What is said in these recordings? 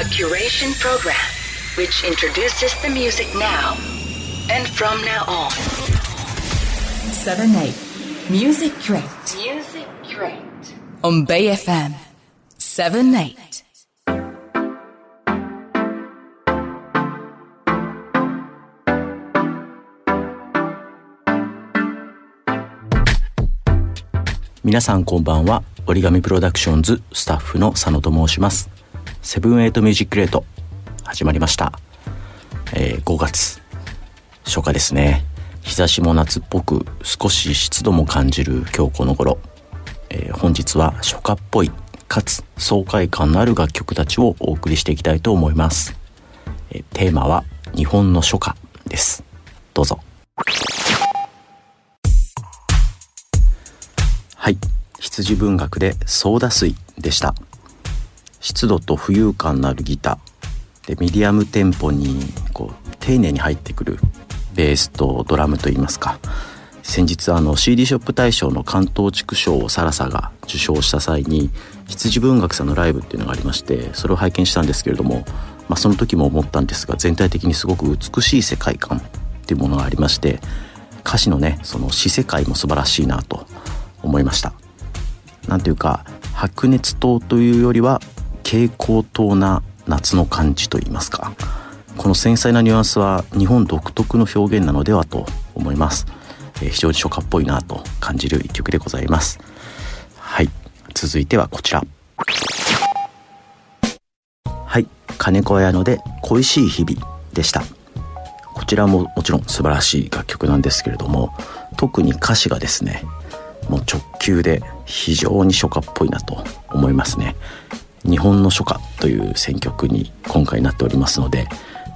A curation program which introduces the music now and from now on. 7 8 Music Crate Music Crate. on Bay FM 7 8. 皆さんこんばんは折り紙プロダクションズスタッフの佐野と申しますセブンエイトミュージキュレート。始まりました、えー5月。初夏ですね。日差しも夏っぽく少し湿度も感じる今日この頃、えー本日は初夏っぽいかつ爽快感のある楽曲たちをお送りしていきたいと思います、えーテーマは日本の初夏です。どうぞ。はい。羊文学でソーダ水でした。湿度と浮遊感のあるギターでミディアムテンポにこう丁寧に入ってくるベースとドラムといいますか。先日あの CD ショップ大賞の関東地区賞をサラサが受賞した際に羊文学さんのライブっていうのがありましてそれを拝見したんですけれども、まあ、その時も思ったんですが全体的にすごく美しい世界観っていうものがありまして歌詞のねその詩世界も素晴らしいなと思いました。なんていうか白熱灯というよりは蛍光灯な夏の感じといいますかこの繊細なニュアンスは日本独特の表現なのではと思います、えー非常に初夏っぽいなと感じる一曲でございます。はい。続いてはこちら。はい。金子綾乃で恋しい日々でした。こちらももちろん素晴らしい楽曲なんですけれども特に歌詞がですねもう直球で非常に初夏っぽいなと思いますね。日本の初夏という選曲に今回なっておりますので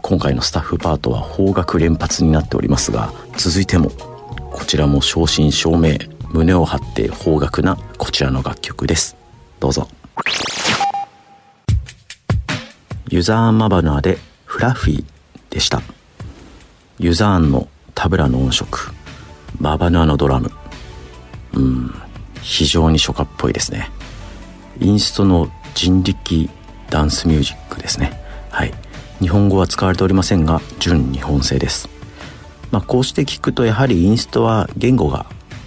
今回のスタッフパートは方角連発になっておりますが続いてもこちらも正真正銘胸を張って方角なこちらの楽曲です。どうぞ。ユザーン・マバナーでフラッフィーでした。ユザーンのタブラの音色マバナーのドラム。うん非常に初夏っぽいですね。インストの人力ダンスミュージックですね。はい。日本語は使われておりませんが純日本製です。まあこうして聞くとやはりインストは言語が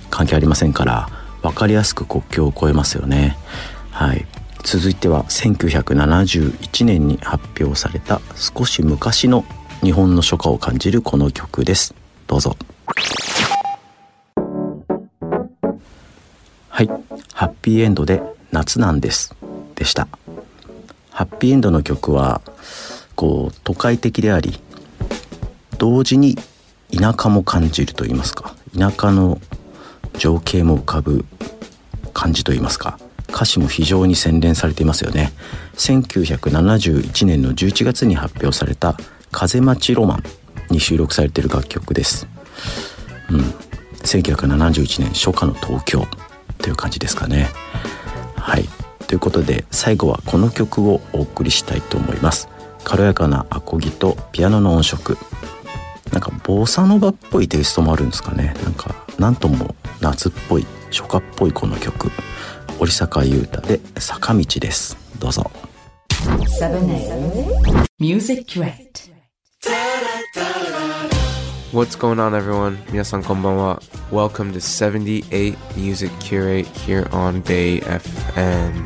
関係ありませんから分かりやすく国境を越えますよね。はい。続いては1971年に発表された少し昔の日本の初夏を感じるこの曲です。どうぞ。はい。ハッピーエンドで夏なんです。でした。ハッピーエンドの曲は、こう、都会的であり、同時に田舎も感じると言いますか、田舎の情景も浮かぶ感じと言いますか、歌詞も非常に洗練されていますよね。1971年の11月に発表された風待ちロマンに収録されている楽曲です。うん。1971年初夏の東京という感じですかね。はい。ということで最後はこの曲をお送りしたいと思います。軽やかなアコギとピアノの音色。なんかボサノバっぽいテイストもあるんですかね。なんかなんとも夏っぽい初夏っぽいこの曲。折坂優太で坂道です。どうぞ。7 8 Music Crate What's going on, everyone? 皆さんこんばんは Welcome to 78 Music Curate here on Bay FM.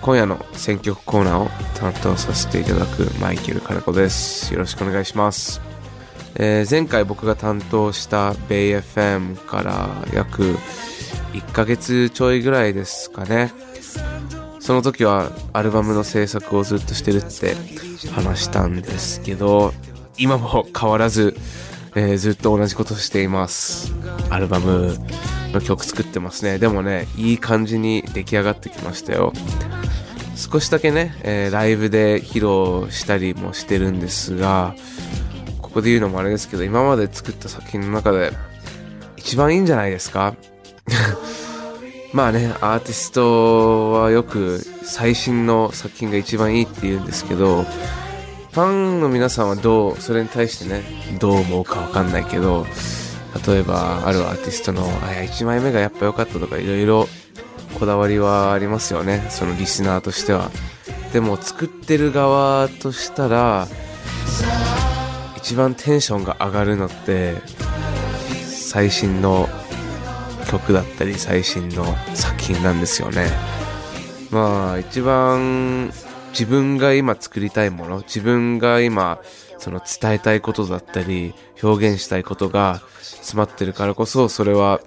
今夜の選曲コーナーを担当させていただくマイケル金子です。よろしくお願いします。えー前回僕が担当した Bay FM から約1ヶ月ちょいぐらいですかね。その時はアルバムの制作をずっとしてるって話したんですけど、今も変わらず、えーずっと同じことしています。アルバムの曲作ってますね。でもね、いい感じに出来上がってきましたよ。少しだけね、えーライブで披露したりもしてるんですが、ここで言うのもあれですけど、今まで作った作品の中で一番いいんじゃないですか？まあね、アーティストはよく最新の作品が一番いいって言うんですけど、ファンの皆さんはどう、それに対してね、どう思うかわかんないけど、例えばあるアーティストの、あ、いや、1枚目がやっぱ良かったとかいろいろこだわりはありますよね。そのリスナーとしては。でも作ってる側としたら一番テンションが上がるのって最新の曲だったり最新の作品なんですよねまあ一番自分が今作りたいもの自分が今その伝えたいことだったり表現したいことが詰まってるからこそそれは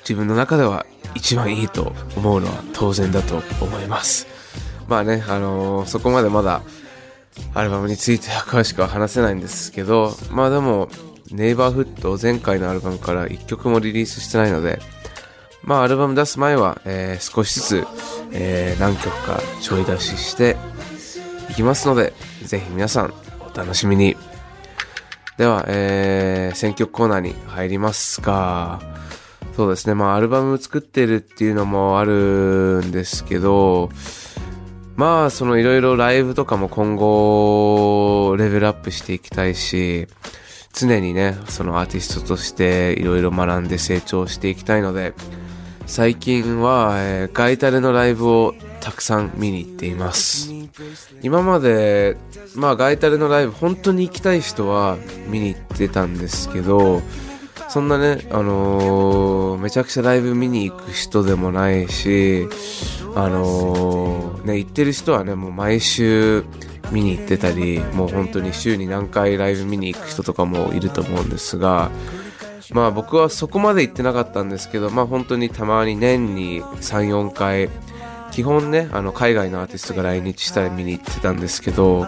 自分の中では一番いいと思うのは当然だと思います。まあねあのーそこまでまだアルバムについては詳しくは話せないんですけどまあでもネイバーフット前回のアルバムから1曲もリリースしてないのでまあアルバム出す前は、えー少しずつ、えー何曲かちょい出ししていきますのでぜひ皆さんお楽しみに。では、えー選曲コーナーに入りますがそうですね。まあアルバム作ってるっていうのもあるんですけどまあそのいろいろライブとかも今後レベルアップしていきたいし常にねそのアーティストとしていろいろ学んで成長していきたいので最近は、えーガイタレのライブをたくさん見に行っています。今までまあガイタレのライブ本当に行きたい人は見に行ってたんですけどそんなね、あのーめちゃくちゃライブ見に行く人でもないし、あのーね、行ってる人はね、もう毎週見に行ってたり、もう本当に週に何回ライブ見に行く人とかもいると思うんですが、まあ僕はそこまで行ってなかったんですけど、まあ本当にたまに年に3、4回、基本ね、あの海外のアーティストが来日したら見に行ってたんですけど、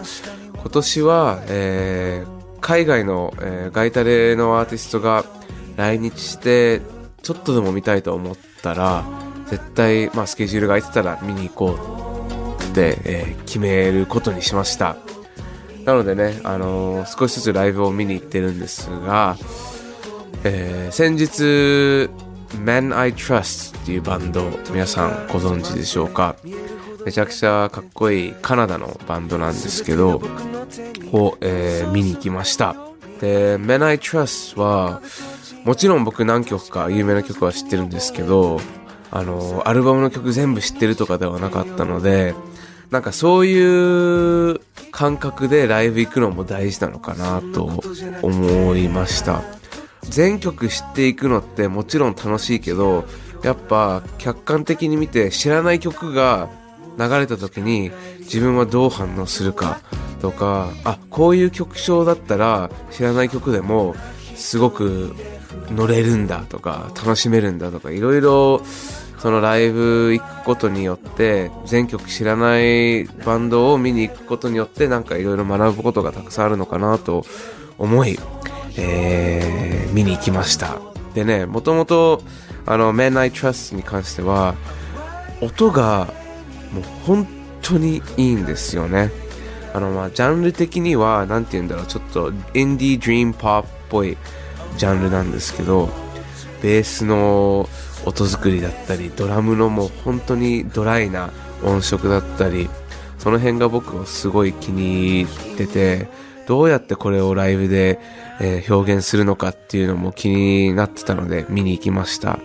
今年は、えー海外の、えーガイタレのアーティストが来日して、ちょっとでも見たいと思ったら、絶対、まあスケジュールが空いてたら見に行こうって、えー決めることにしました。なのでね、あのー少しずつライブを見に行ってるんですが、えー先日 Men I Trust っていうバンド皆さんご存知でしょうか？めちゃくちゃかっこいいカナダのバンドなんですけどを、えー見に行きました。で Men I Trust はもちろん僕何曲か有名な曲は知ってるんですけどあのアルバムの曲全部知ってるとかではなかったのでなんかそういう感覚でライブ行くのも大事なのかなと思いました。全曲知っていくのってもちろん楽しいけどやっぱ客観的に見て知らない曲が流れた時に自分はどう反応するかとかあこういう曲調だったら知らない曲でもすごく乗れるんだとか楽しめるんだとかいろいろそのライブ行くことによって全曲知らないバンドを見に行くことによってなんかいろいろ学ぶことがたくさんあるのかなと思い、えー見に行きました。でねもともとあの Men I Trust に関しては音がもう本当にいいんですよね。あのまあジャンル的にはなんて言うんだろうちょっとインディードリームポップっぽいジャンルなんですけどベースの音作りだったりドラムのもう本当にドライな音色だったりその辺が僕をすごい気に入っててどうやってこれをライブで、えー表現するのかっていうのも気になってたので見に行きました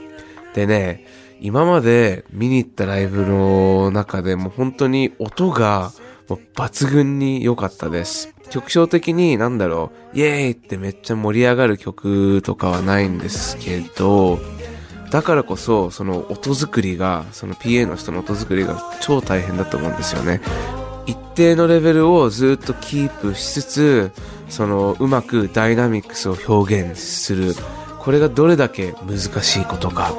でね今まで見に行ったライブの中でも本当に音がもう抜群に良かったです。曲調的になんだろう、イエーイってめっちゃ盛り上がる曲とかはないんですけど、だからこそその音作りが、その PA の人の音作りが超大変だと思うんですよね。一定のレベルをずっとキープしつつ、そのうまくダイナミックスを表現する。これがどれだけ難しいことか。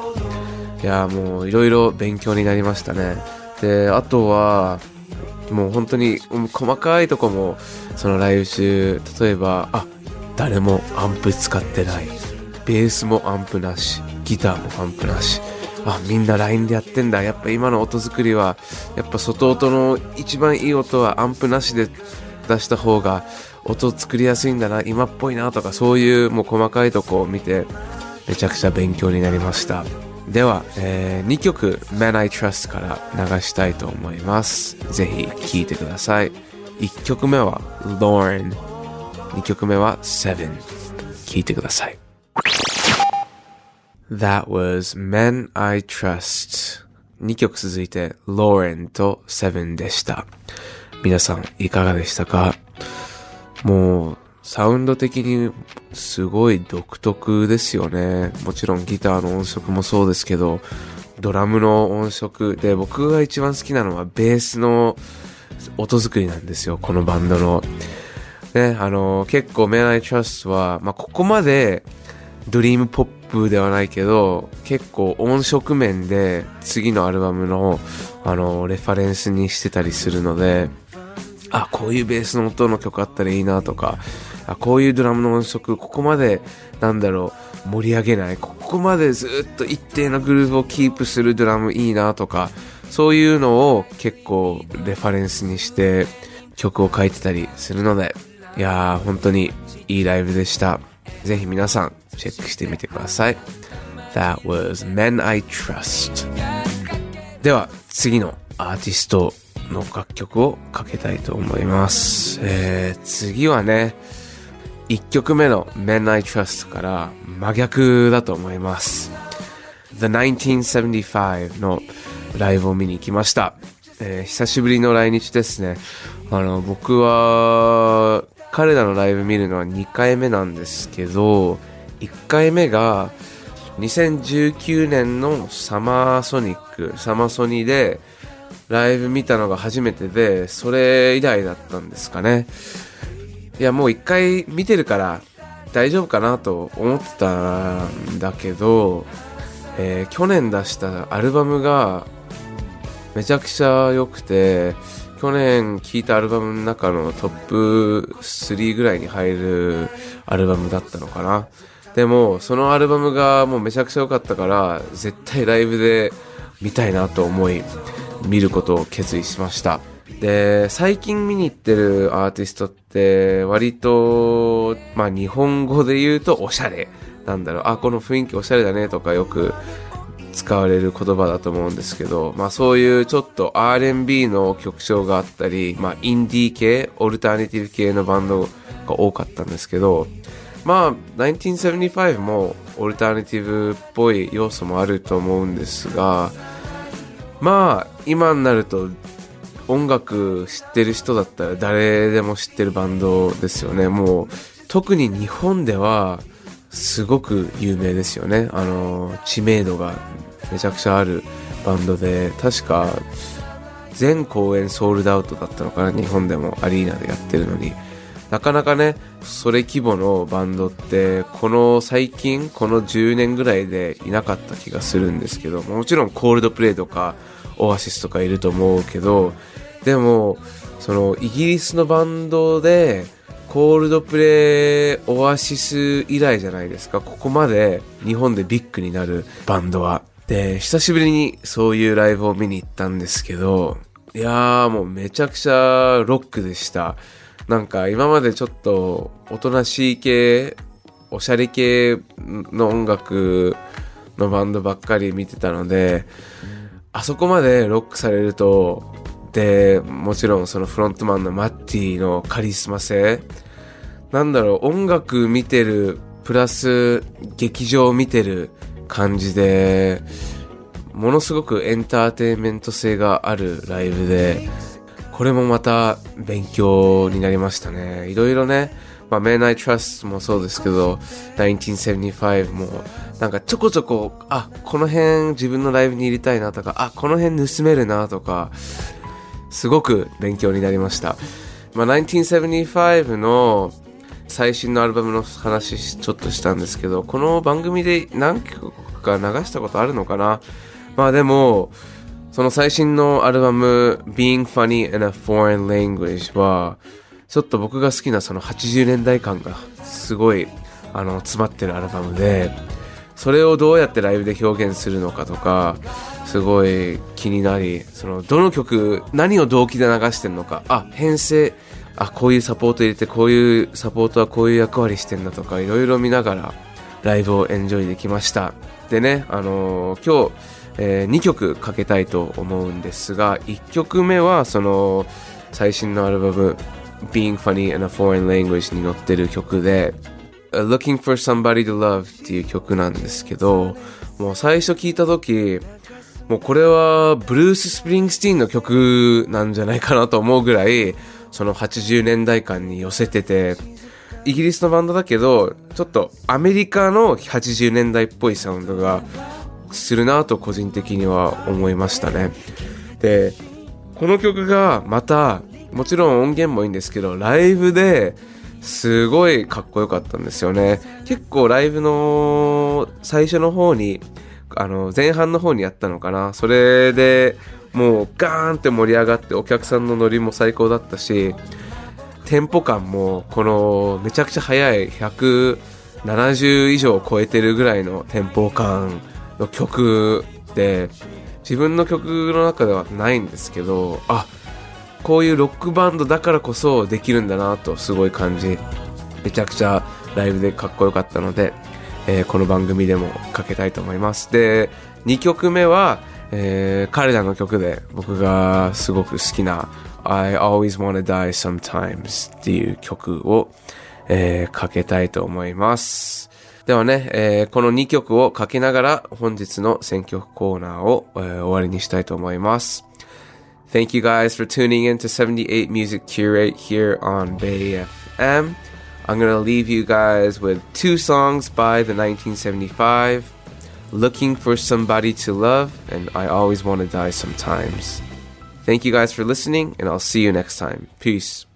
いやもういろいろ勉強になりましたねであとはもう本当に細かいとこもそのライブ中例えばあ誰もアンプ使ってないベースもアンプなしギターもアンプなしあみんな LINE でやってんだ。やっぱ今の音作りはやっぱ外音の一番いい音はアンプなしで出した方が音作りやすいんだな。今っぽいなとかそういうもう細かいとこを見てめちゃくちゃ勉強になりました。では、え2曲 Man I Trust から流したいと思います。ぜひ聴いてください。1曲目は Lauren 2曲目は Seven 聴いてください。That was Men I Trust 2曲続いて Lauren と Seven でした。皆さんいかがでしたか？もうサウンド的にすごい独特ですよね。もちろんギターの音色もそうですけど、ドラムの音色で僕が一番好きなのはベースの音作りなんですよ、このバンドの。ね、あの、結構 Man I Trust は、まあ、ここまでドリームポップではないけど、結構音色面で次のアルバムの、あの、レファレンスにしてたりするので、あ、こういうベースの音の曲あったらいいなとか、あ、こういうドラムの音色、ここまで、なんだろう、盛り上げない、ここまでずっと一定のグルーヴをキープするドラムいいなとか、そういうのを結構レファレンスにして曲を書いてたりするので、いやー、本当にいいライブでした。ぜひ皆さん、チェックしてみてください。That was Men I Trust. では、次のアーティストの楽曲をかけたいと思います。えー、次はね、1曲目の Men I Trust から真逆だと思います。The 1975のライブを見に行きました。えー久しぶりの来日ですね。あの、僕は、彼らのライブ見るのは2回目なんですけど、1回目が、2019年のサマーソニック、サマソニで、ライブ見たのが初めてで、それ以来だったんですかね。いや、もう一回見てるから大丈夫かなと思ってたんだけど、えー去年出したアルバムがめちゃくちゃ良くて、去年聴いたアルバムの中のトップ3ぐらいに入るアルバムだったのかな。でも、そのアルバムがもうめちゃくちゃ良かったから、絶対ライブで見たいなと思い、見ることを決意しました。で、最近見に行ってるアーティストって、割と、まあ日本語で言うとおしゃれ。なんだろう、あ、この雰囲気おしゃれだねとかよく使われる言葉だと思うんですけど、まあそういうちょっと R&B の曲調があったり、まあインディー系、オルタナティブ系のバンドが多かったんですけど、まあ1975もオルタナティブっぽい要素もあると思うんですが、まあ今になると音楽知ってる人だったら誰でも知ってるバンドですよね。もう特に日本ではすごく有名ですよね。あの、知名度がめちゃくちゃあるバンドで、確か全公演ソールドアウトだったのかな、日本でもアリーナでやってるのに。なかなかね、それ規模のバンドって、この最近、この10年ぐらいでいなかった気がするんですけど、もちろんコールドプレイとか、オアシスとかいると思うけど、でも、そのイギリスのバンドで、コールドプレイ、オアシス以来じゃないですか。ここまで日本でビッグになるバンドは。で、久しぶりにそういうライブを見に行ったんですけど、いやーもうめちゃくちゃロックでした。なんか今までちょっとおとなしい系、おしゃれ系の音楽のバンドばっかり見てたので、あそこまでロックされると、で、もちろんそのフロントマンのマッティのカリスマ性、なんだろう、音楽見てる、プラス劇場見てる感じで、ものすごくエンターテインメント性があるライブで、これもまた勉強になりましたね。いろいろね、まあ、Man I Trust もそうですけど、1975も、なんかちょこちょこ、あ、この辺自分のライブに入れたいなとか、あ、この辺盗めるなとか、すごく勉強になりました。まあ、1975の最新のアルバムの話ちょっとしたんですけど、この番組で何曲か流したことあるのかな？まあでも、その最新のアルバム Being Funny in a Foreign Language は、ちょっと僕が好きなその80年代感がすごいあの詰まってるアルバムで、それをどうやってライブで表現するのかとか、すごい気になり、その、どの曲、何を動機で流してんのか、あ、編成、あ、こういうサポート入れて、こういうサポートはこういう役割してんだとか、いろいろ見ながら、ライブをエンジョイできました。でね、あのー今日、え2曲かけたいと思うんですが、1曲目は、その、最新のアルバム、Being Funny in a Foreign Language に載ってる曲で、Looking for Somebody to Love っていう曲なんですけど、もう最初聞いた時、もうこれはブルース・スプリングスティーンの曲なんじゃないかなと思うぐらい、その80年代感に寄せてて、イギリスのバンドだけど、ちょっとアメリカの80年代っぽいサウンドがするなと個人的には思いましたね。で、この曲がまた、もちろん音源もいいんですけど、ライブですごいかっこよかったんですよね。結構ライブの最初の方に、あの、前半の方にやったのかな。それでもうガーンって盛り上がってお客さんのノリも最高だったし、テンポ感もこのめちゃくちゃ速い170以上超えてるぐらいのテンポ感の曲で、自分の曲の中ではないんですけど、あ、こういうロックバンドだからこそできるんだなとすごい感じ、めちゃくちゃライブでかっこよかったので、えー、この番組でもかけたいと思います。で、2曲目は、えー、彼らの曲で僕がすごく好きな I Always Wanna Die Sometimes っていう曲を、えー、かけたいと思います。ではね、えー、この2曲をかけながら本日の選曲コーナーを、えー、終わりにしたいと思います。Thank you guys for tuning in to 78 Music Curate here on Bay FM. I'm going to leave you guys with two songs by the 1975 Looking for Somebody to Love and I Always Want to Die Sometimes. Thank you guys for listening, and I'll see you next time. Peace.